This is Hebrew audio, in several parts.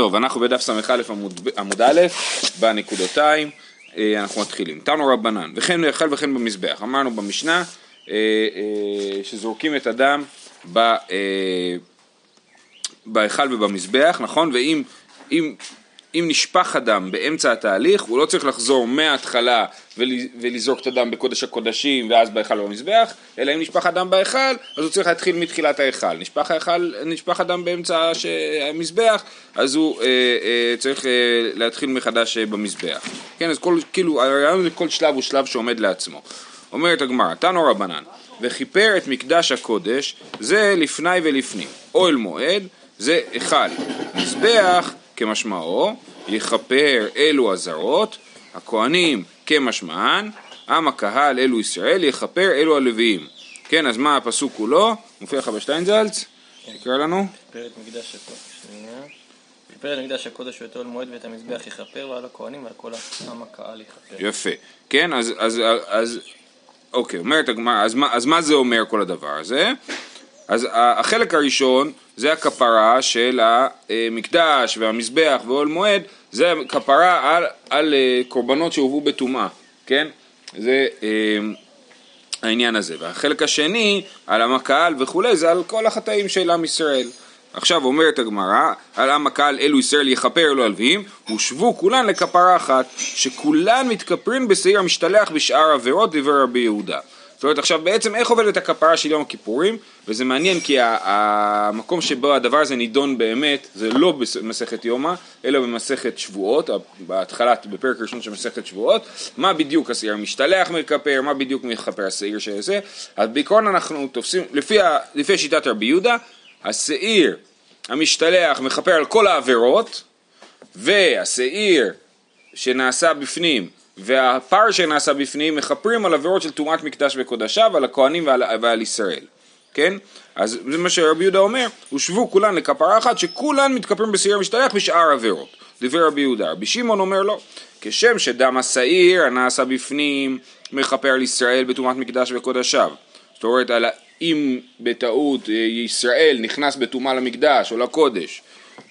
טוב, אנחנו בדף ס"א עמוד, א', בנקודותיים, אה, אנחנו מתחילים. תנו רבנן, וכן יאכל וכן במזבח. אמרנו במשנה אה, אה, שזורקים את הדם בהיכל ובמזבח, נכון? ואם אם אם נשפך הדם באמצע התהליך, הוא לא צריך לחזור מההתחלה ולזרוק את הדם בקודש הקודשים ואז בהיכל במזבח, אלא אם נשפך הדם בהיכל, אז הוא צריך להתחיל מתחילת ההיכל. נשפך, ההיכל, נשפך הדם באמצע המזבח, אז הוא אה, אה, צריך אה, להתחיל מחדש אה, במזבח. כן, אז כל, כאילו, הרעיון זה כל שלב הוא שלב שעומד לעצמו. אומרת הגמרא, תנו רבנן, וכיפר את מקדש הקודש, זה לפני ולפנים. אוהל מועד, זה היכל. מזבח כמשמעו, יכפר אלו הזרות, הכהנים כמשמען, עם הקהל אלו ישראל, יכפר אלו הלוויים. כן, אז מה הפסוק כולו? מופיע לך בשטיינזלץ? תקרא לנו. יכפר את מקדש הקודש. יכפר את מקדש הקודש ואת אוהל מועד ואת המזבח יכפר ועל הכהנים ועל כל עם הקהל יכפר. יפה. כן, אז, אז, אז אוקיי, אומרת הגמרא, אז, אז מה זה אומר כל הדבר הזה? אז החלק הראשון זה הכפרה של המקדש והמזבח ואוהל מועד, זה כפרה על, על אה, קורבנות שהובאו בטומאה, כן? זה אה, העניין הזה. והחלק השני, על עם הקהל וכולי, זה על כל החטאים של עם ישראל. עכשיו אומרת הגמרא, על עם הקהל אלו ישראל יכפר אלו הלווים, הושבו כולן לכפרה אחת, שכולן מתכפרים בשעיר המשתלח בשאר עבירות דבר רבי יהודה. זאת אומרת עכשיו בעצם איך עובדת הכפרה של יום הכיפורים? וזה מעניין כי המקום שבו הדבר הזה נידון באמת זה לא במסכת יומא אלא במסכת שבועות, בהתחלה בפרק ראשון של מסכת שבועות. מה בדיוק השעיר משתלח מכפר, מה בדיוק מכפר השעיר של זה אז בעיקרון אנחנו תופסים, לפי, לפי שיטת רבי יהודה השעיר המשתלח מכפר על כל העבירות והשעיר שנעשה בפנים והפר שנעשה בפנים מכפרים על עבירות של טומאת מקדש וקודשיו, על הכהנים ועל, ועל ישראל, כן? אז זה מה שרבי יהודה אומר, הושבו כולן לכפרה אחת שכולן מתכפרים בשעיר המשתלח בשאר עבירות. דבר רבי יהודה. רבי שמעון אומר לו, כשם שדם השעיר הנעשה בפנים מכפר על ישראל בטומאת מקדש וקודשיו. זאת אומרת, אם בטעות אה, ישראל נכנס בטומאה למקדש או לקודש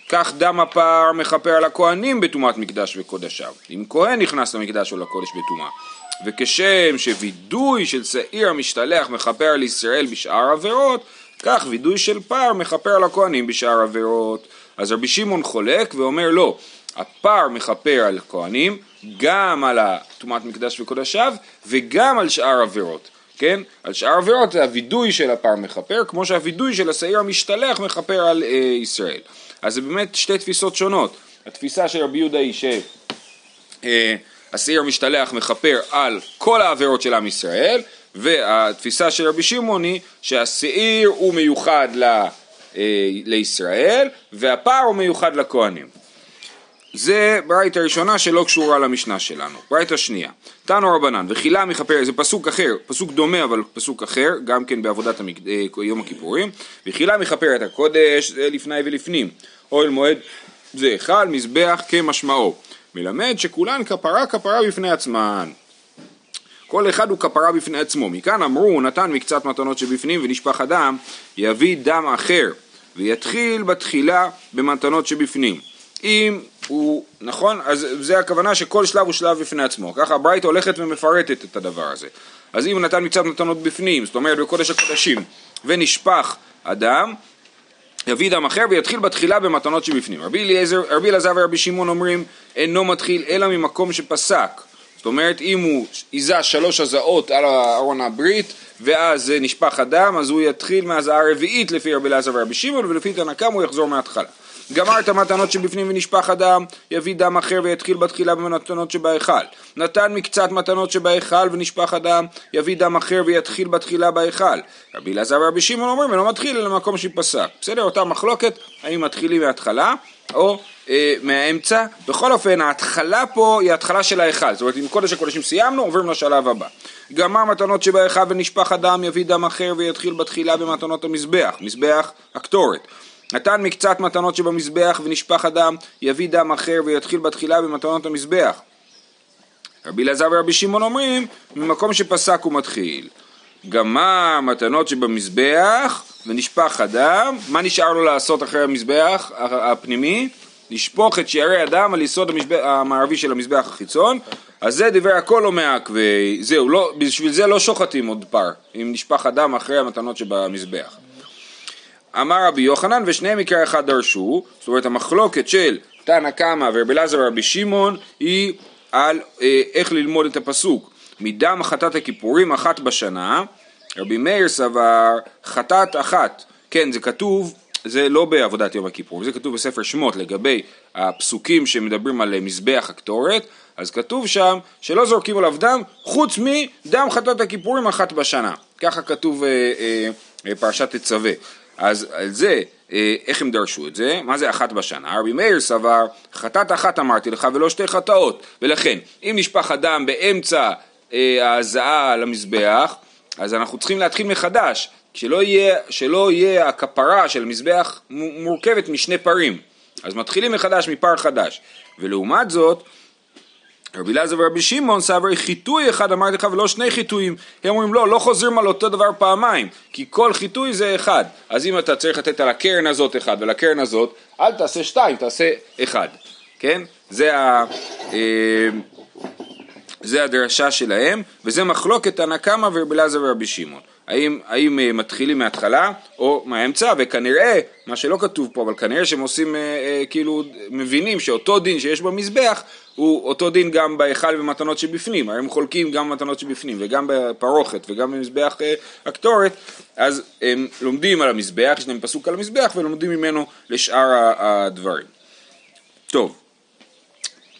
כך דם הפר מכפר על הכהנים בטומאת מקדש וקודשיו. אם כהן נכנס למקדש או לקודש בטומאה. וכשם שווידוי של שעיר המשתלח מכפר על ישראל בשאר עבירות, כך וידוי של פר מכפר על הכהנים בשאר עבירות. אז רבי שמעון חולק ואומר לא, הפר מכפר על הכהנים, גם על טומאת מקדש וקודשיו וגם על שאר עבירות. כן? על שאר עבירות הווידוי של הפר מכפר, כמו שהווידוי של השעיר המשתלח מכפר על אה, ישראל. אז זה באמת שתי תפיסות שונות. התפיסה של רבי יהודה היא שהשעיר המשתלח מכפר על כל העבירות של עם ישראל, והתפיסה של רבי שמעון היא שהשעיר הוא מיוחד ל, אה, לישראל, והפער הוא מיוחד לכהנים. זה ברייתא ראשונה שלא קשורה למשנה שלנו. ברייתא שנייה, תנו רבנן, וחילה מכפר, זה פסוק אחר, פסוק דומה אבל פסוק אחר, גם כן בעבודת המק... אה, יום הכיפורים, וחילה מכפר את הקודש, לפני ולפנים. אוהל מועד זה היכל, מזבח כמשמעו. מלמד שכולן כפרה כפרה בפני עצמן. כל אחד הוא כפרה בפני עצמו. מכאן אמרו, הוא נתן מקצת מתנות שבפנים ונשפך הדם, יביא דם אחר, ויתחיל בתחילה במתנות שבפנים. אם הוא, נכון? אז זה הכוונה שכל שלב הוא שלב בפני עצמו. ככה הברייתא הולכת ומפרטת את הדבר הזה. אז אם נתן מקצת מתנות בפנים, זאת אומרת בקודש הקודשים, ונשפך הדם, יביא דם אחר ויתחיל בתחילה במתנות שבפנים. רבי אליעזר, רבי אלעזר ורבי שמעון אומרים אינו מתחיל אלא ממקום שפסק. זאת אומרת אם הוא היזה שלוש הזעות על ארון הברית ואז נשפך הדם אז הוא יתחיל מהזעה הרביעית לפי רבי אלעזר ורבי שמעון ולפי תנקם הוא יחזור מההתחלה. גמר את המתנות שבפנים ונשפך הדם, יביא דם אחר ויתחיל בתחילה במתנות שבהיכל. נתן מקצת מתנות שבהיכל ונשפך הדם, יביא דם אחר ויתחיל בתחילה בהיכל. רבי אלעזר ורבי שמעון אומרים, אינו מתחיל אלא במקום שפסק. בסדר? אותה מחלוקת, האם מתחילים מההתחלה או אה, מהאמצע. בכל אופן, ההתחלה פה היא ההתחלה של ההיכל. זאת אומרת, אם קודש הקודשים סיימנו, עוברים לשלב הבא. גמר מתנות שבהיכל ונשפך הדם, יביא דם אחר ויתחיל בתחילה במתנות המזבח, מזבח הקטורת. נתן מקצת מתנות שבמזבח ונשפך הדם, יביא דם אחר ויתחיל בתחילה במתנות המזבח. רבי אלעזר ורבי שמעון אומרים, ממקום שפסק הוא מתחיל. גמר מתנות שבמזבח ונשפך הדם, מה נשאר לו לעשות אחרי המזבח הפנימי? לשפוך את שערי הדם על יסוד המזבח, המערבי של המזבח החיצון, אז זה דברי הכל או מעכבי, זהו, לא, בשביל זה לא שוחטים עוד פר, אם נשפך הדם אחרי המתנות שבמזבח. אמר רבי יוחנן ושניהם מקרה אחד דרשו, זאת אומרת המחלוקת של תנא קמא ורבי אלעזר ורבי שמעון היא על אה, איך ללמוד את הפסוק. מדם חטאת הכיפורים אחת בשנה, רבי מאיר סבר חטאת אחת, כן זה כתוב, זה לא בעבודת יום הכיפורים, זה כתוב בספר שמות לגבי הפסוקים שמדברים על מזבח הקטורת, אז כתוב שם שלא זורקים עליו דם חוץ מדם חטאת הכיפורים אחת בשנה, ככה כתוב אה, אה, אה, פרשת תצווה. אז על זה, אה, איך הם דרשו את זה? מה זה אחת בשנה? רבי מאיר סבר, חטאת אחת אמרתי לך ולא שתי חטאות. ולכן, אם נשפך הדם באמצע אה, ההזעה על המזבח, אז אנחנו צריכים להתחיל מחדש, שלא יהיה, שלא יהיה הכפרה של המזבח מורכבת משני פרים. אז מתחילים מחדש מפר חדש. ולעומת זאת, רבי אלעזר ורבי שמעון סברי חיטוי אחד אמרתי לך ולא שני חיטויים הם אומרים לא, לא חוזרים על אותו דבר פעמיים כי כל חיטוי זה אחד אז אם אתה צריך לתת על הקרן הזאת אחד ולקרן הזאת אל תעשה שתיים, תעשה אחד כן? זה, ה, אה, זה הדרשה שלהם וזה מחלוקת תנא קמא ורבי אלעזר ורבי שמעון האם, האם אה, מתחילים מההתחלה או מהאמצע, וכנראה, מה שלא כתוב פה, אבל כנראה שהם עושים, אה, אה, כאילו, מבינים שאותו דין שיש במזבח הוא אותו דין גם בהיכל ומתנות שבפנים, הרי הם חולקים גם במתנות שבפנים וגם בפרוכת וגם במזבח אה, הקטורת, אז הם לומדים על המזבח, יש להם פסוק על המזבח ולומדים ממנו לשאר הדברים. טוב,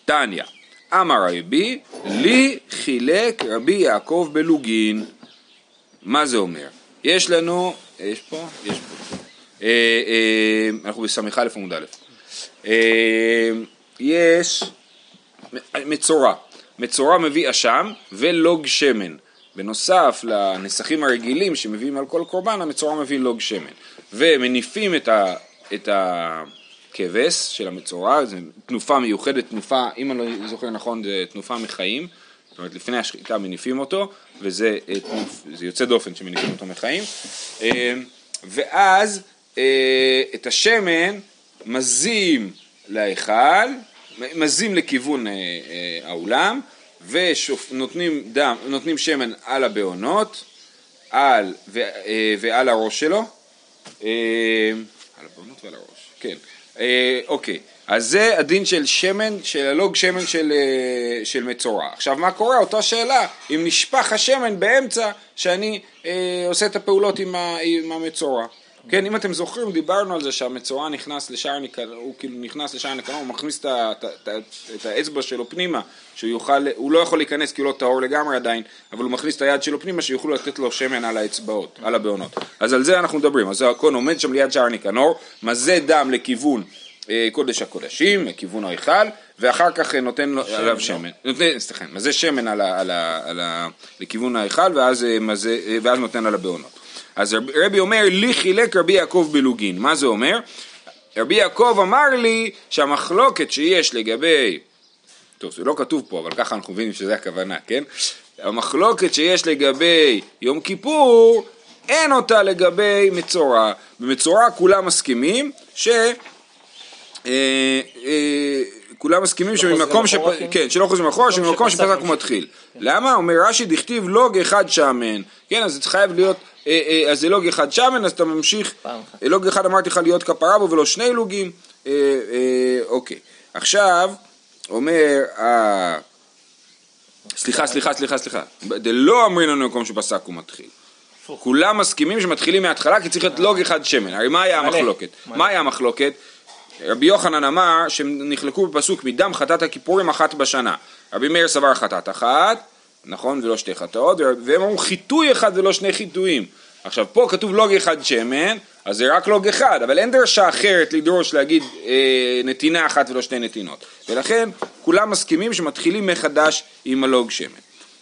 טניה, אמר רבי, לי חילק רבי יעקב בלוגין מה זה אומר? יש לנו, יש פה? יש פה. אה, אה, אנחנו בס"א עמוד א'. אה, יש מצורע. מצורע מביא אשם ולוג שמן. בנוסף לנסחים הרגילים שמביאים על כל קורבן, המצורע מביא לוג שמן. ומניפים את, ה, את הכבש של המצורע, זו תנופה מיוחדת, תנופה, אם אני לא זוכר נכון, זו תנופה מחיים. אומרת לפני השחיטה מניפים אותו, וזה אה, זה יוצא דופן שמניפים אותו מחיים, אה, ואז אה, את השמן מזים להיכל, מזים לכיוון האולם, ונותנים דם, נותנים שמן על הבעונות, על, ו, ועל הראש שלו, על הבעונות ועל הראש, כן, אוקיי. אז זה הדין של שמן, של הלוג שמן של, אה, של מצורע. עכשיו מה קורה? אותה שאלה, אם נשפך השמן באמצע שאני אה, עושה את הפעולות עם, ה, עם המצורע. כן, אם אתם זוכרים, דיברנו על זה שהמצורע נכנס לשער ניקנור, הוא כאילו נכנס לשער ניקנור, הוא מכניס את, את, את, את האצבע שלו פנימה, שהוא יוכל, הוא לא יכול להיכנס כי הוא לא טהור לגמרי עדיין, אבל הוא מכניס את היד שלו פנימה שיוכלו לתת לו שמן על האצבעות, על הבעונות. אז על זה אנחנו מדברים, אז הכהן עומד שם ליד שער ניקנור, מזה דם לכיוון קודש הקודשים, לכיוון ההיכל, ואחר כך אה, נותן לו עליו לא. שמן, נותן, סליחה, מזה שמן על ה, על ה, על ה, לכיוון ההיכל, ואז, אה, מזה, ואז נותן על הבעונות. אז רבי אומר, לי חילק רבי יעקב בלוגין, מה זה אומר? רבי יעקב אמר לי שהמחלוקת שיש לגבי, טוב זה לא כתוב פה אבל ככה אנחנו מבינים שזה הכוונה, כן? המחלוקת שיש לגבי יום כיפור אין אותה לגבי מצורע. במצורע כולם מסכימים ש... אה, אה, כולם מסכימים שממקום ש... כן, שלא חוזרים אחורה, שממקום שפסק הוא מתחיל. למה? אומר רש"י דכתיב לוג אחד שמן. כן, אז זה חייב להיות, אה, אז זה לוג אחד שמן, אז אתה ממשיך, לוג אחד אמרתי לך להיות כפרה בו ולא שני לוגים. אוקיי. עכשיו, אומר, סליחה, סליחה, סליחה, סליחה. דלא אמרים לנו מקום שפסק הוא מתחיל. כולם מסכימים שמתחילים מההתחלה כי צריך להיות לוג אחד שמן. הרי מה היה המחלוקת? מה היה המחלוקת? רבי יוחנן אמר שהם נחלקו בפסוק מדם חטאת הכיפורים אחת בשנה. רבי מאיר סבר חטאת אחת, נכון, ולא שתי חטאות, והם אמרו חיטוי אחד ולא שני חיטויים. עכשיו פה כתוב לוג אחד שמן, אז זה רק לוג אחד, אבל אין דרשה אחרת לדרוש להגיד אה, נתינה אחת ולא שתי נתינות. ולכן כולם מסכימים שמתחילים מחדש עם הלוג שמן.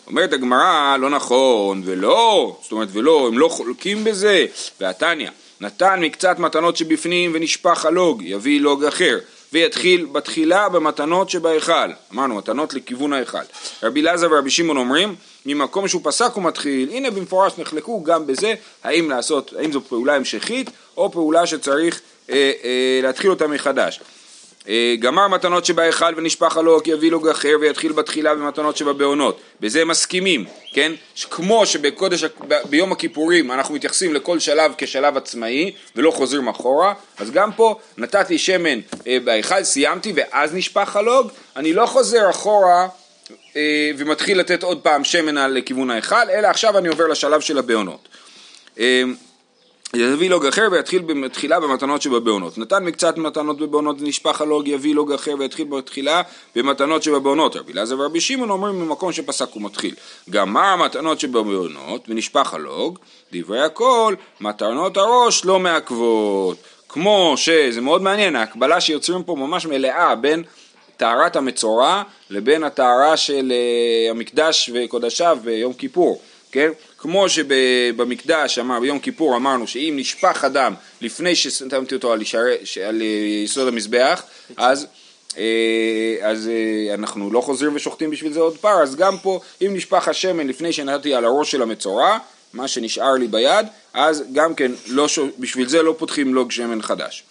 אומרת הגמרא, לא נכון, ולא, זאת אומרת ולא, הם לא חולקים בזה, והתניא. נתן מקצת מתנות שבפנים ונשפך הלוג, יביא לוג אחר, ויתחיל בתחילה במתנות שבהיכל. אמרנו, מתנות לכיוון ההיכל. רבי אלעזר ורבי שמעון אומרים, ממקום שהוא פסק הוא מתחיל, הנה במפורש נחלקו גם בזה, האם לעשות, האם זו פעולה המשכית, או פעולה שצריך אה, אה, להתחיל אותה מחדש. אה, גמר מתנות שבהיכל ונשפך הלוק יביא לו גחר ויתחיל בתחילה במתנות שבבעונות. בזה מסכימים, כן? כמו שבקודש, ביום הכיפורים אנחנו מתייחסים לכל שלב כשלב עצמאי ולא חוזרים אחורה, אז גם פה נתתי שמן אה, בהיכל, סיימתי ואז נשפך הלוג, אני לא חוזר אחורה אה, ומתחיל לתת עוד פעם שמן לכיוון ההיכל, אלא עכשיו אני עובר לשלב של הבעונות. אה, יביא לוג אחר ויתחיל בתחילה במתנות שבבעונות. נתן מקצת מתנות בבעונות ונשפך הלוג יביא לוג אחר ויתחיל בתחילה במתנות שבבעונות. רבי אלעזר ורבי שמעון אומרים ממקום שפסק הוא מתחיל. גמר המתנות שבבעונות ונשפך הלוג, דברי הכל, מתנות הראש לא מעכבות. כמו שזה מאוד מעניין, ההקבלה שיוצרים פה ממש מלאה בין טהרת המצורע לבין הטהרה של uh, המקדש וקודשיו ביום כיפור, כן? כמו שבמקדש אמר ביום כיפור אמרנו שאם נשפך אדם לפני ששמתי אותו על, ישר, על יסוד המזבח אז, אז אנחנו לא חוזרים ושוחטים בשביל זה עוד פעם. אז גם פה אם נשפך השמן לפני שנתתי על הראש של המצורע מה שנשאר לי ביד אז גם כן לא, בשביל זה לא פותחים לוג שמן חדש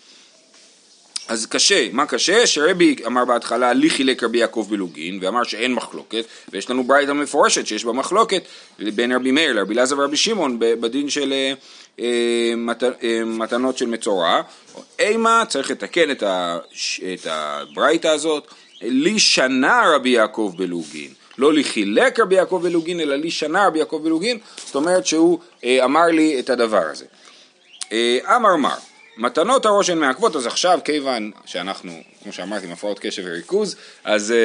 אז קשה, מה קשה? שרבי אמר בהתחלה לי חילק רבי יעקב בלוגין ואמר שאין מחלוקת ויש לנו ברייתא מפורשת שיש בה מחלוקת בין רבי מאיר לרבי אלעזר ורבי שמעון בדין של אה, אה, מת, אה, מתנות של מצורע. אימה צריך לתקן את, את הברייתא הזאת. לי שנה רבי יעקב בלוגין לא לי חילק רבי יעקב בלוגין אלא לי שנה רבי יעקב בלוגין זאת אומרת שהוא אה, אמר לי את הדבר הזה. אה, אמר מר מתנות הראש הן מעכבות, אז עכשיו כיוון שאנחנו, כמו שאמרתי, עם הפרעות קשב וריכוז, אז אה, אה,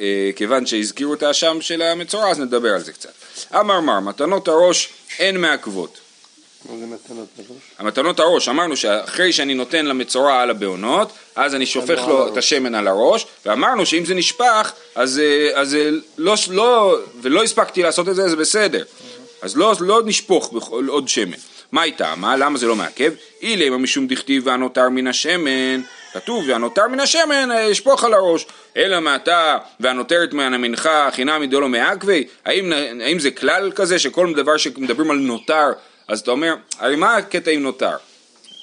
אה, כיוון שהזכירו את האשם של המצורע, אז נדבר על זה קצת. אמר מר, מתנות הראש הן מעכבות. מה זה מתנות הראש? המתנות הראש, אמרנו שאחרי שאני נותן למצורע על הבעונות, אז אני שופך לו את השמן על הראש, ואמרנו שאם זה נשפך, אז, אה, אז אה, לא, לא, ולא הספקתי לעשות את זה, זה בסדר. אז לא, לא נשפוך עוד שמן. מה איתה? מה? למה זה לא מעכב? אילמה משום דכתיב והנותר מן השמן, כתוב והנותר מן השמן ישפוך על הראש. אלא מעתה והנותרת מן המנחה חינם דלא מעכבי? האם, האם זה כלל כזה שכל דבר שמדברים על נותר אז אתה אומר, הרי מה הקטע עם נותר?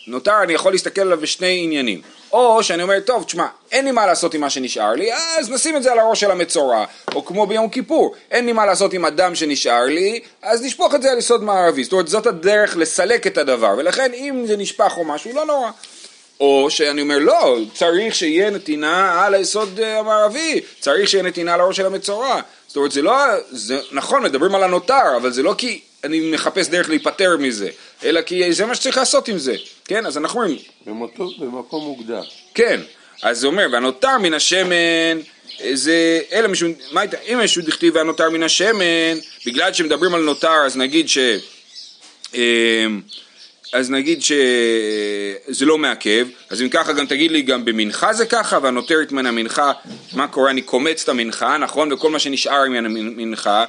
נותר אני יכול להסתכל עליו בשני עניינים או שאני אומר, טוב, תשמע, אין לי מה לעשות עם מה שנשאר לי, אז נשים את זה על הראש של המצורע, או כמו ביום כיפור, אין לי מה לעשות עם הדם שנשאר לי, אז נשפוך את זה על יסוד מערבי. זאת אומרת, זאת הדרך לסלק את הדבר, ולכן אם זה נשפך או משהו, לא נורא. או שאני אומר, לא, צריך שיהיה נתינה על היסוד אה, המערבי, צריך שיהיה נתינה על הראש של המצורע. זאת אומרת, זה לא, זה נכון, מדברים על הנותר, אבל זה לא כי אני מחפש דרך להיפטר מזה, אלא כי זה מה שצריך לעשות עם זה, כן? אז אנחנו אומרים... במקום מוגדר. כן, אז זה אומר, והנותר מן השמן, זה, אלא משום, מה הייתה, אם יש דכתיב והנותר מן השמן, בגלל שמדברים על נותר, אז נגיד ש... אמ, אז נגיד שזה לא מעכב, אז אם ככה גם תגיד לי גם במנחה זה ככה, והנותרת מן המנחה, מה קורה, אני קומץ את המנחה, נכון? וכל מה שנשאר מן המנחה,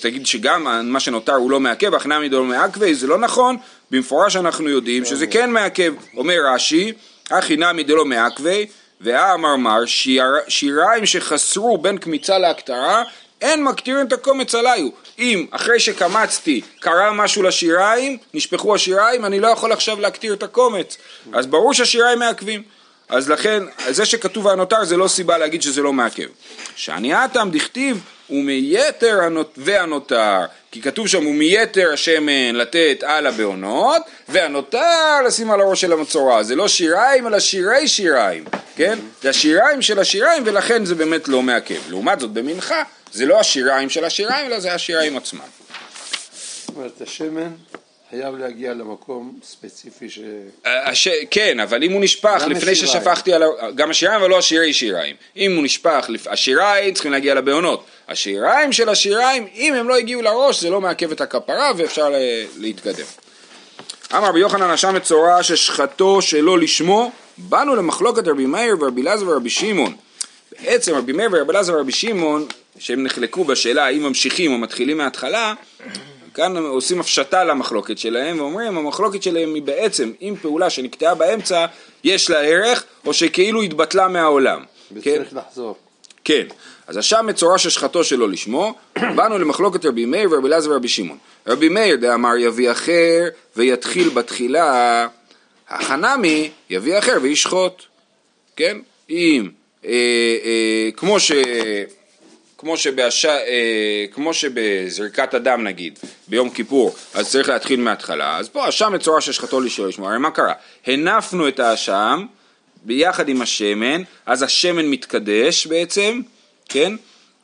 תגיד שגם מה שנותר הוא לא מעכב, אך נמי לא מעכבי, זה לא נכון, במפורש אנחנו יודעים שזה כן מעכב. אומר רש"י, אחי נמי דלא מעכבי, והאמר מר, שיריים שחסרו בין קמיצה להקטרה, אין מקטירים את הקומץ עליו. אם אחרי שקמצתי קרה משהו לשיריים, נשפכו השיריים, אני לא יכול עכשיו להקטיר את הקומץ. אז ברור שהשיריים מעכבים. אז לכן, זה שכתוב הנותר זה לא סיבה להגיד שזה לא מעכב. שאני אטם דכתיב ומיתר והנותר, כי כתוב שם ומיתר השמן לתת על הבעונות, והנותר לשים על הראש של המצורע, זה לא שיריים אלא שירי שיריים, כן? זה השיריים של השיריים ולכן זה באמת לא מעכב. לעומת זאת במנחה זה לא השיריים של השיריים אלא זה השיריים עצמם. זאת אומרת השמן חייב להגיע למקום ספציפי ש... הש... כן, אבל אם הוא נשפך לפני השיריים. ששפכתי על... גם השיריים, אבל לא השירי שיריים. אם הוא נשפך, השיריים צריכים להגיע לבעונות. השיריים של השיריים, אם הם לא הגיעו לראש, זה לא מעכב את הכפרה ואפשר להתקדם. אמר רבי יוחנן אשם מצורע ששחטו שלא לשמו, באנו למחלוקת רבי מאיר ורבי אלעזר ורבי שמעון. בעצם רבי מאיר ורבי אלעזר ורבי שמעון, שהם נחלקו בשאלה האם ממשיכים או מתחילים מההתחלה, כאן עושים הפשטה למחלוקת שלהם ואומרים המחלוקת שלהם היא בעצם אם פעולה שנקטעה באמצע יש לה ערך או שכאילו התבטלה מהעולם. וצריך כן? לחזור. כן, אז השם מצורע ששחטו שלא לשמו, באנו למחלוקת רבי מאיר ורבי אלעזר ורבי שמעון. רבי מאיר דאמר יביא אחר ויתחיל בתחילה, החנמי יביא אחר וישחוט. כן? אם, אה, אה, כמו ש... כמו, שבהש... אה, כמו שבזריקת הדם נגיד, ביום כיפור, אז צריך להתחיל מההתחלה, אז פה אשם מצורע ששחטו לשאול לשמוע, הרי מה קרה? הנפנו את האשם ביחד עם השמן, אז השמן מתקדש בעצם, כן?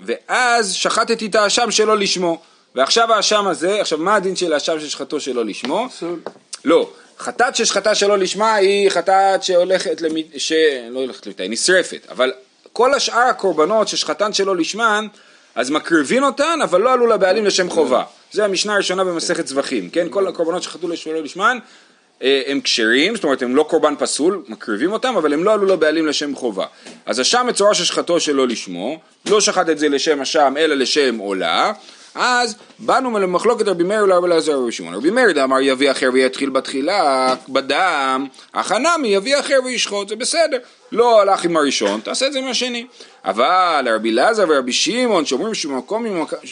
ואז שחטתי את האשם שלא לשמו, ועכשיו האשם הזה, עכשיו מה הדין של האשם ששחטו שלא לשמו? פסול. לא, חטאת ששחטה שלא לשמה היא חטאת שהולכת, למ... ש... לא הולכת למיטה, היא נשרפת, אבל כל השאר הקורבנות ששחטן שלא לשמן, אז מקריבים אותן, אבל לא עלו לבעלים לשם חובה. זה המשנה הראשונה במסכת זבחים, כן? כל הקורבנות שחטאו שלא לשמן אה, הם כשרים, זאת אומרת הם לא קורבן פסול, מקריבים אותם, אבל הם לא עלו לבעלים לשם חובה. אז אשם מצורע ששחטו שלא לשמו, לא שחט את זה לשם אשם אלא לשם עולה, אז באנו למחלוקת רבי מאיר לרבי אלעזר ורבי שמעון. רבי מאיר דאמר יביא אחר ויתחיל בתחילה בדם, אך הנמי יביא אחר וישחוט, זה בסדר. לא הלך עם הראשון, תעשה את זה עם השני. אבל רבי אלעזר ורבי שמעון שאומרים שממקום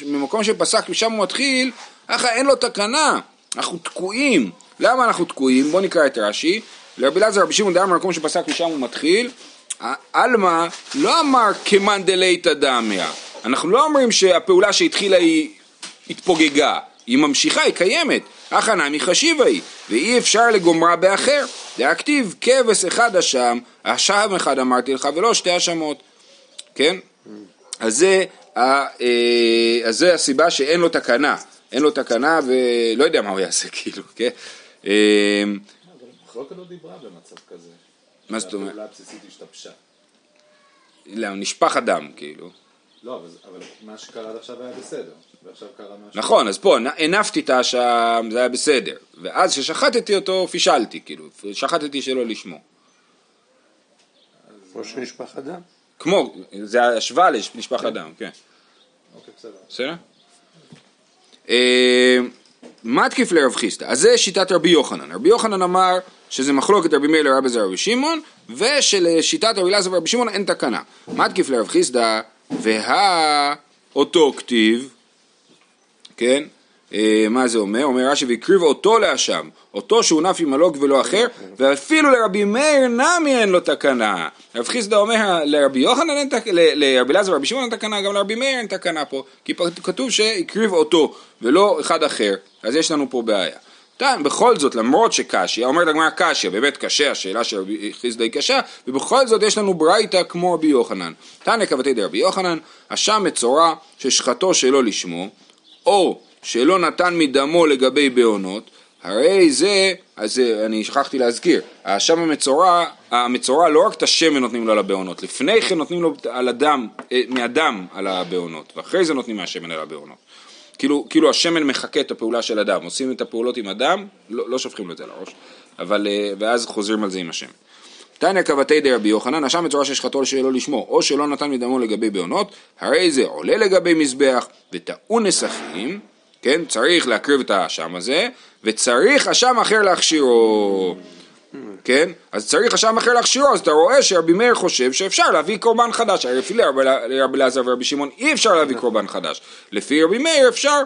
ממקום שפסק משם הוא מתחיל, ככה אין לו תקנה, אנחנו תקועים. למה אנחנו תקועים? בואו נקרא את רש"י. לרבי אלעזר ורבי שמעון דאמר במקום שפסק משם הוא מתחיל. עלמא לא אמר כמאן דליתא דמיא. אנחנו לא אומרים שהפעולה שהתחילה היא התפוגגה, היא ממשיכה, היא קיימת. הכנה מחשיבה היא, ואי אפשר לגומרה באחר. דאקטיב כבש אחד אשם, אשם אחד אמרתי לך, ולא שתי אשמות. כן? אז זה, אה, אז זה הסיבה שאין לו תקנה. אין לו תקנה ולא יודע מה הוא יעשה כאילו, כן? אה, המחלוקת לא דיברה במצב כזה. מה זאת אומרת? הפעולה הבסיסית השתבשה. לא, נשפך הדם, כאילו. לא, אבל, אבל מה שקרה עד עכשיו היה בסדר, ועכשיו קרה משהו. נכון, אז פה הנפתי את האשם, זה היה בסדר. ואז כששחטתי אותו, פישלתי, כאילו, שחטתי שלא לשמו. כמו שנשפך הדם. כמו, זה השוואה לנשפך הדם, כן. אוקיי, בסדר. בסדר? אה, מתקיף לרב חיסדא, אז זה שיטת רבי יוחנן. רבי יוחנן אמר שזה מחלוקת רבי מאיר לרבי זר רבי שמעון, ושלשיטת רבי אלעזר ורבי שמעון אין תקנה. מתקיף לרב חיסדא, והא אותו כתיב, כן? אה, מה זה אומר? אומר רש"י והקריב אותו לאשם, אותו שהונף עם הלוג ולא אחר, ואפילו לרבי מאיר נמי אין לו תקנה. רב חיסדא אומר לרבי יוחנן אין תקנה, לרבי אלעזר ורבי שמעון אין תקנה, גם לרבי מאיר אין תקנה פה, כי כתוב שהקריב אותו ולא אחד אחר, אז יש לנו פה בעיה. כאן, בכל זאת, למרות שקשיא, אומרת הגמרא קשיא, באמת קשה, השאלה של רבי חיסדא היא קשה, ובכל זאת יש לנו ברייתא כמו רבי יוחנן. תנא כבתי דרבי יוחנן, אשם מצורע ששחטו שלא לשמו, או שלא נתן מדמו לגבי בעונות, הרי זה, אז אני שכחתי להזכיר, האשם המצורע, המצורע לא רק את השמן נותנים לו על הבעונות, לפני כן נותנים לו על הדם, אה, מהדם על הבעונות, ואחרי זה נותנים מהשמן על הבעונות. כאילו, כאילו השמן מחקה את הפעולה של הדם, עושים את הפעולות עם הדם, לא, לא שופכים לו את זה על הראש, אבל, אה, ואז חוזרים על זה עם השמן. תניא כבתי דרבי יוחנן, אשם בצורה ששחטו שלא לשמו, או שלא נתן מדמו לגבי בעונות, הרי זה עולה לגבי מזבח, וטעון נסכים, כן, צריך להקריב את האשם הזה, וצריך אשם אחר להכשירו. כן? אז צריך אשם אחר להכשירו, אז אתה רואה שרבי מאיר חושב שאפשר להביא קורבן חדש, הרי לפי רבי אלעזר ורבי שמעון אי אפשר להביא קורבן חדש, לפי רבי מאיר אפשר,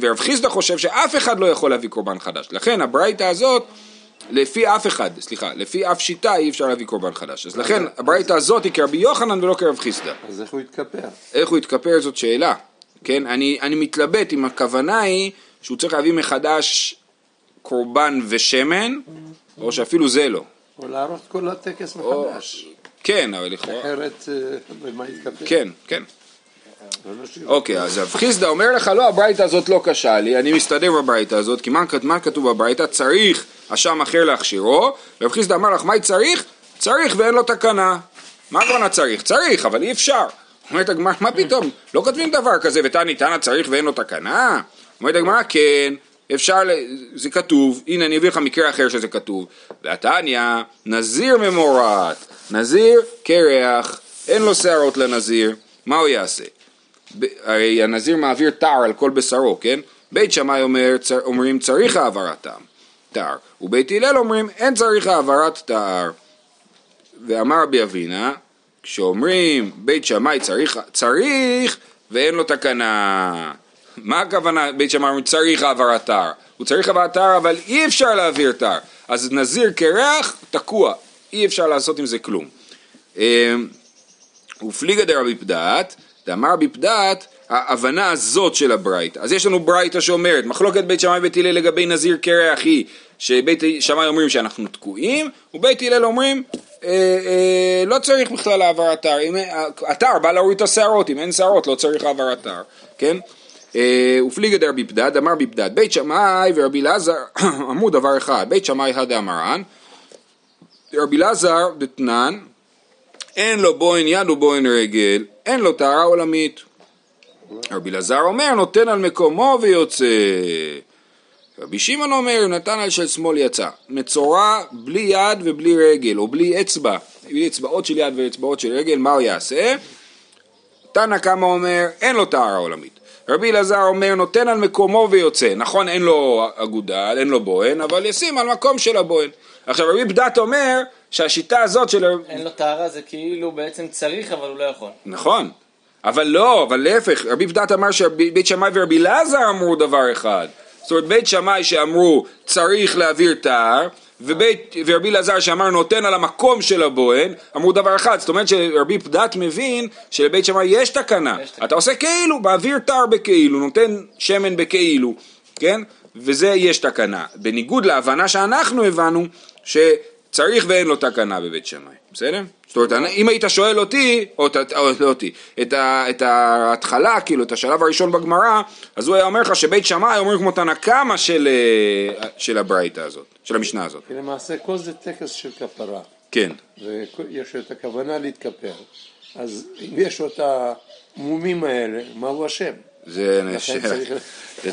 ורב חיסדא חושב שאף אחד לא יכול להביא קורבן חדש, לכן הברייתא הזאת, לפי אף אחד, סליחה, לפי אף שיטה אי אפשר להביא קורבן חדש, אז לכן הברייתא הזאת היא כרבי יוחנן ולא כרב חיסדא. אז איך הוא יתכפר? איך הוא יתכפר זאת שאלה, כן? אני, אני מתלבט אם הכוונה היא שהוא צריך להביא מחדש קורבן ושמן, או שאפילו זה לא. או לערוך כל הטקס או- מחדש. כן, אבל לכאורה... אחרת, אה, במה יתכפר? כן, כן. אוקיי, אז רב חיסדא אומר לך, לא, הברייתא הזאת לא קשה לי, אני מסתדר בברייתא הזאת, כי מה, מה כתוב בברייתא? צריך אשם אחר להכשירו, רב חיסדא אמר לך, מה צריך? צריך ואין לו תקנה. מה הכוונה צריך? צריך, אבל אי אפשר. אומרת הגמרא, מה פתאום? לא כותבים דבר כזה, ותני תנא צריך ואין לו תקנה? אומרת הגמרא, כן, אפשר, זה כתוב, הנה אני אביא לך מקרה אחר שזה כתוב. והתניא, נזיר ממורת, נזיר קרח, אין לו שערות לנזיר, מה הוא יעשה? הרי הנזיר מעביר תער על כל בשרו, כן? בית שמאי אומר, צר, אומרים צריך העברתם, תער, ובית הלל אומרים אין צריך העברת תער. ואמר רבי אבינה, כשאומרים בית שמאי צריך, צריך ואין לו תקנה. מה הכוונה בית שמאי אומרים צריך העברת תער? הוא צריך העברת תער אבל אי אפשר להעביר תער. אז נזיר קרח תקוע, אי אפשר לעשות עם זה כלום. אה, ופליגא דרבי פדת, דאמר רבי פדת, ההבנה הזאת של הברייתא. אז יש לנו ברייתא שאומרת, מחלוקת בית שמאי ובית הלל לגבי נזיר קרח היא שבית שמאי אומרים שאנחנו תקועים, ובית הלל אומרים אה, אה, לא צריך בכלל העבר אתר, אם, אתר בא להוריד את השערות, אם אין שערות לא צריך העבר אתר, כן? אה, ופליגא דרבי פדד, אמר רבי פדד, בית שמאי ורבי אלעזר אמרו דבר אחד, בית שמאי הדאמרן, רבי אלעזר דתנן, אין לו בוהן יד ובוהן רגל, אין לו טהרה עולמית. רבי אלעזר אומר, נותן על מקומו ויוצא. רבי שמעון אומר, נתן על של שמאל יצא. מצורע בלי יד ובלי רגל, או בלי אצבע, בלי אצבעות של יד ואצבעות של רגל, מה הוא יעשה? תנא קמא אומר, אין לו טהרה עולמית. רבי אלעזר אומר, נותן על מקומו ויוצא. נכון, אין לו אגודל, אין לו בוהן, אבל ישים על מקום של הבוהן. עכשיו, רבי בדת אומר שהשיטה הזאת של... אין לו טהרה זה כאילו בעצם צריך אבל הוא לא יכול. נכון. אבל לא, אבל להפך, רבי בדת אמר שבית שמאי ורבי אלעזר אמרו דבר אחד. זאת אומרת, בית שמאי שאמרו צריך להעביר טהר, ובית, ורבי אלעזר שאמר נותן על המקום של הבוהן, אמרו דבר אחד, זאת אומרת שרבי פדת מבין שלבית שמאי יש תקנה, יש תקנה. אתה עושה כאילו, מעביר טהר בכאילו, נותן שמן בכאילו, כן? וזה יש תקנה, בניגוד להבנה שאנחנו הבנו, שצריך ואין לו תקנה בבית שמאי, בסדר? זאת אומרת, אם היית שואל אותי, או, או לא אותי, את, ה, את ההתחלה, כאילו, את השלב הראשון בגמרא, אז הוא היה אומר לך שבית שמאי אומרים כמו תנא קמא של, אה, של הברייתא הזאת, של המשנה הזאת. למעשה כל זה טקס של כפרה, כן, ויש את הכוונה להתכפר. אז אם יש לו את המומים האלה, מה הוא אשם? זה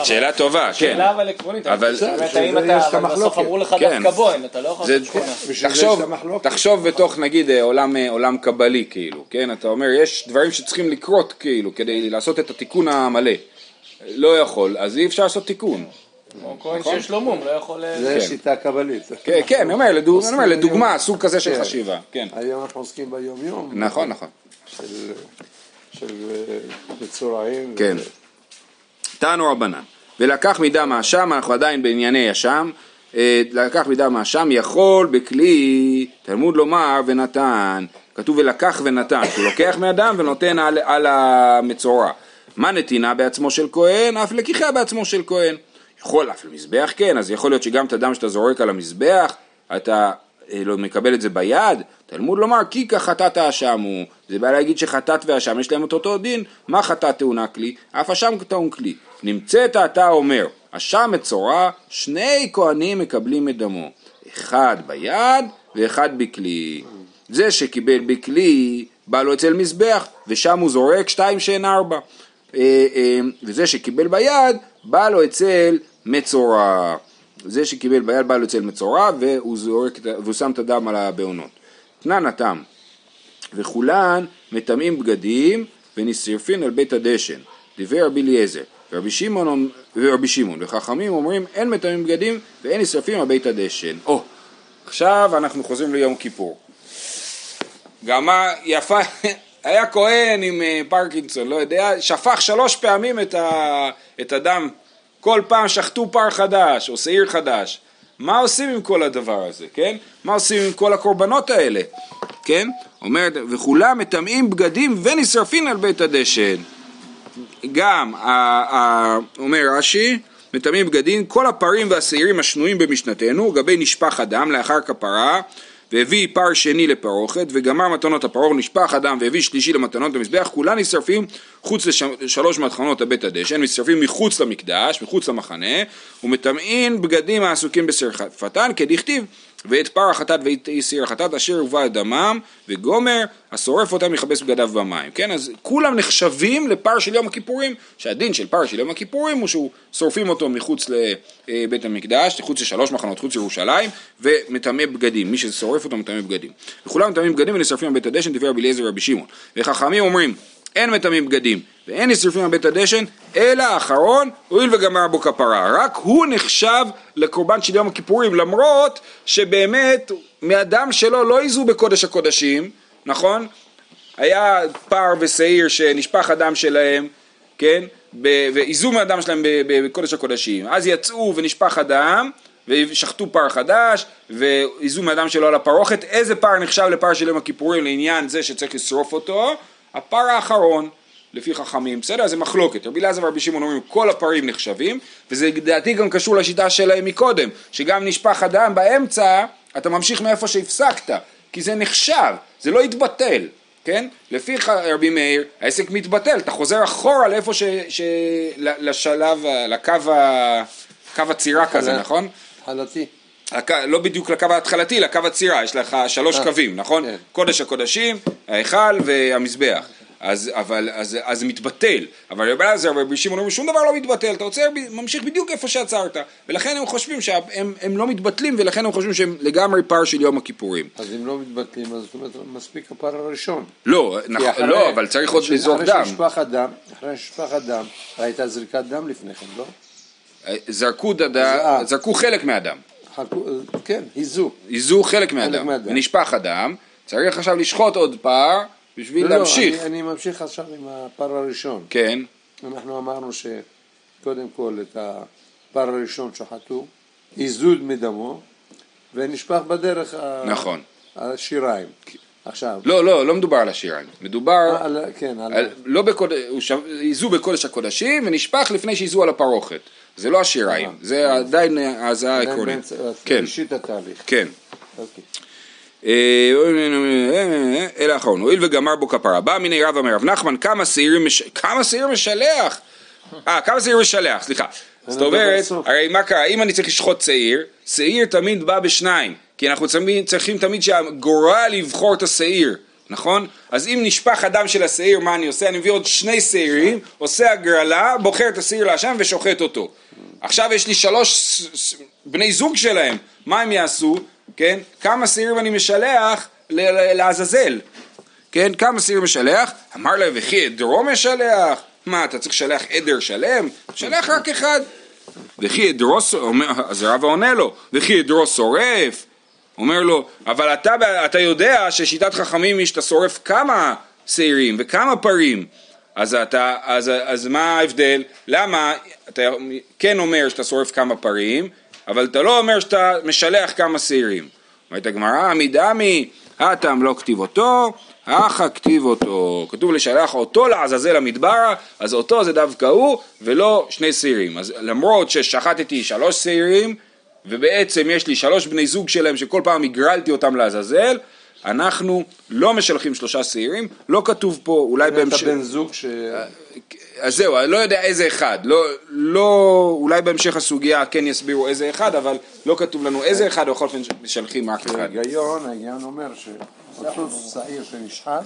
שאלה, טובה, כן. שאלה אבל עקרונית, אבל- האם אתה, בסוף. אמרו לך. דווקא בוהן, אתה לא יכול זה, לעשות תחשוב. תחשוב בתוך נגיד אה, עולם, אה, עולם קבלי כאילו, כן? אתה אומר יש דברים שצריכים לקרות כאילו כדי לעשות את התיקון המלא. לא יכול, אז אי אפשר לעשות תיקון. או כהן שיש לו מום, לא יכול... אה, זה כן. שיטה קבלית. כן, כן, אני אומר, לדוגמה, סוג כזה של כן. חשיבה, כן. היום אנחנו עוסקים ביום יום. נכון, נכון. של, של מצורעים. כן. תנו רבנן, ולקח מדם האשם, אנחנו עדיין בענייני אשם, אה, לקח מדם האשם יכול בכלי, תלמוד לומר ונתן, כתוב ולקח ונתן, הוא לוקח מאדם ונותן על, על המצורע. מה נתינה בעצמו של כהן? אף לקיחה בעצמו של כהן. יכול אף למזבח כן, אז יכול להיות שגם את הדם שאתה זורק על המזבח, אתה אה, לא מקבל את זה ביד, תלמוד לומר כי כחטאת האשם הוא, זה בא להגיד שחטאת ואשם יש להם את אותו דין, מה חטאת טעונה כלי? אף אשם טעון כלי. נמצאת אתה אומר, אשם מצורע, שני כהנים מקבלים את דמו, אחד ביד ואחד בכלי. זה שקיבל בכלי, בא לו אצל מזבח, ושם הוא זורק שתיים שאין ארבע. אה, אה, וזה שקיבל ביד, בא לו אצל מצורע. זה שקיבל ביד בא לו אצל מצורע והוא, זורק, והוא שם את הדם על הבעונות. תנן התם וכולן מטמאים בגדים ונשרפין על בית הדשן. דיבר רבי אליעזר ורבי שמעון, ורבי שמעון וחכמים אומרים אין מטמאים בגדים ואין נשרפים על בית הדשן. או, עכשיו אנחנו חוזרים ליום כיפור. גמה יפה, היה כהן עם אה, פרקינסון, לא יודע, שפך שלוש פעמים את, ה, את הדם, כל פעם שחטו פר חדש או שעיר חדש. מה עושים עם כל הדבר הזה, כן? מה עושים עם כל הקורבנות האלה, כן? אומרת, וכולם מטמאים בגדים ונשרפין על בית הדשן. גם, ה- ה- אומר רש"י, מטמאים בגדים, כל הפרים והשעירים השנויים במשנתנו, גבי נשפך הדם לאחר כפרה, והביא פר שני לפרוכת, וגמר מתנות הפרעה, נשפך הדם, והביא שלישי למתנות המזבח, כולן נשרפים חוץ לשלוש מתחנות לבית הדשן, נשרפים מחוץ למקדש, מחוץ למחנה, ומטמאים בגדים העסוקים בשרפתן, כדכתיב, ואת פר החטאת ואת סיר החטאת אשר הובא דמם, וגומר, השורף אותם יכבס בגדיו במים, כן? אז כולם נחשבים לפר של יום הכיפורים, שהדין של פר של יום הכיפורים הוא שהוא שורפים אותו מחוץ לבית המקדש, מחוץ לשלוש מחנות, חוץ לירושלים, ומטמא בגדים, מי ששורף אותו מטמא בגדים. וכולם מטמאים בגדים ונשרפים על בית הדשן, דיבר רבי אליעזר ורבי שמעון. וחכמים אומרים, אין מטמאים בגדים ואין נשרפים על בית הדשן, אלא האחרון, הואיל וגמר בו כפרה. רק הוא נחשב לקורבן של יום הכיפורים, למרות שבאמת מהדם שלו לא ייזו בקודש הקודשים, נכון? היה פר ושעיר שנשפך הדם שלהם, כן? ואיזו מהדם שלהם בקודש הקודשים. אז יצאו ונשפך הדם, ושחטו פר חדש, והזו מאדם שלו על הפרוכת, איזה פר נחשב לפר של יום הכיפורים לעניין זה שצריך לשרוף אותו? הפר האחרון. לפי חכמים, בסדר? זה מחלוקת. רבי אלעזר ורבי שמעון אומרים כל הפרים נחשבים, וזה לדעתי גם קשור לשיטה שלהם מקודם, שגם נשפך הדם באמצע, אתה ממשיך מאיפה שהפסקת, כי זה נחשב, זה לא יתבטל, כן? לפי רבי מאיר, העסק מתבטל, אתה חוזר אחורה לאיפה ש... ש... לשלב, לקו ה... קו הצירה כזה. נכון? התחלתי. הק... לא בדיוק לקו ההתחלתי, לקו הצירה, יש לך שלוש אה, קווים, נכון? כן. קודש הקודשים, ההיכל והמזבח. אז, אבל, אז, אז מתבטל, אבל רבי אלעזר ורבי שמעון אומרים שום דבר לא מתבטל, אתה עוצר, ב- ממשיך בדיוק איפה שעצרת, ולכן הם חושבים שהם הם לא מתבטלים, ולכן הם חושבים שהם לגמרי פר של יום הכיפורים. אז אם לא מתבטלים, אז זאת אומרת, מספיק הפר הראשון. לא, כי נכון, אחרי- לא, אבל צריך עוד לזרוק דם. אחרי שנשפך הדם, אחרי שנשפך הדם, הייתה זריקת דם לפני כן, לא? זרקו, דד... אה. זרקו חלק מהדם, חלקו- כן, היזו. היזו חלק מהדם. ונשפך הדם, צריך עכשיו לשחוט עוד פר בשביל לא, לא, להמשיך. אני- אני ממשיך עכשיו עם הפר הראשון. כן, אנחנו אמרנו שקודם כל את הפר הראשון שחטו, איזוד מדמו, ונשפך בדרך נכון. השיריים. עכשיו, לא, לא, לא מדובר על השיריים, מדובר, על- כן, על- על, לא בקודש, שב- איזו בקודש הקודשים ונשפך לפני שאיזו על הפרוכת, זה לא השיריים, אה. זה עדיין ההזעה העקרונית, כן, ראשית התהליך. כן. אוקיי. אה, אלה האחרון, הואיל וגמר בו כפרה, בא מיני רב אמר רב נחמן כמה שעירים, מש- כמה שעירים משלח? אה, כמה שעיר משלח, סליחה. זאת אומרת. הרי מה קרה, אם אני צריך לשחוט שעיר, שעיר תמיד בא בשניים, כי אנחנו תמיד, צריכים תמיד שהגורל יבחור את השעיר, נכון? אז אם נשפך הדם של השעיר, מה אני עושה? אני מביא עוד שני שעירים, עושה הגרלה, בוחר את השעיר להשם ושוחט אותו. עכשיו יש לי שלוש בני זוג שלהם, מה הם יעשו? כן? כמה שעירים אני משלח לעזאזל? כן, כמה שעיר משלח? אמר להם, וכי עדרו משלח? מה, אתה צריך לשלח עדר שלם? שלח רק אחד. וכי עדרו, אז רבא עונה לו, וכי עדרו שורף? אומר לו, אבל אתה, אתה יודע ששיטת חכמים היא שאתה שורף כמה שעירים וכמה פרים. אז, אתה, אז, אז מה ההבדל? למה אתה כן אומר שאתה שורף כמה פרים, אבל אתה לא אומר שאתה משלח כמה שעירים. אומרת הגמרא, מדמי, הטעם לא כתיב אותו, אחא כתיב אותו. כתוב לשלח אותו לעזאזל המדברה, אז אותו זה דווקא הוא, ולא שני שעירים. אז למרות ששחטתי שלוש שעירים, ובעצם יש לי שלוש בני זוג שלהם שכל פעם הגרלתי אותם לעזאזל, אנחנו לא משלחים שלושה שעירים, לא כתוב פה, אולי אתה בהמשך... בן זוג ש... אז זהו, אני לא יודע איזה אחד, לא, לא, אולי בהמשך הסוגיה כן יסבירו איזה אחד, אבל לא כתוב לנו איזה אחד, בכל אופן משלחים רק אחד. ההיגיון, ההיגיון אומר שסחטוט שעיר שנשחט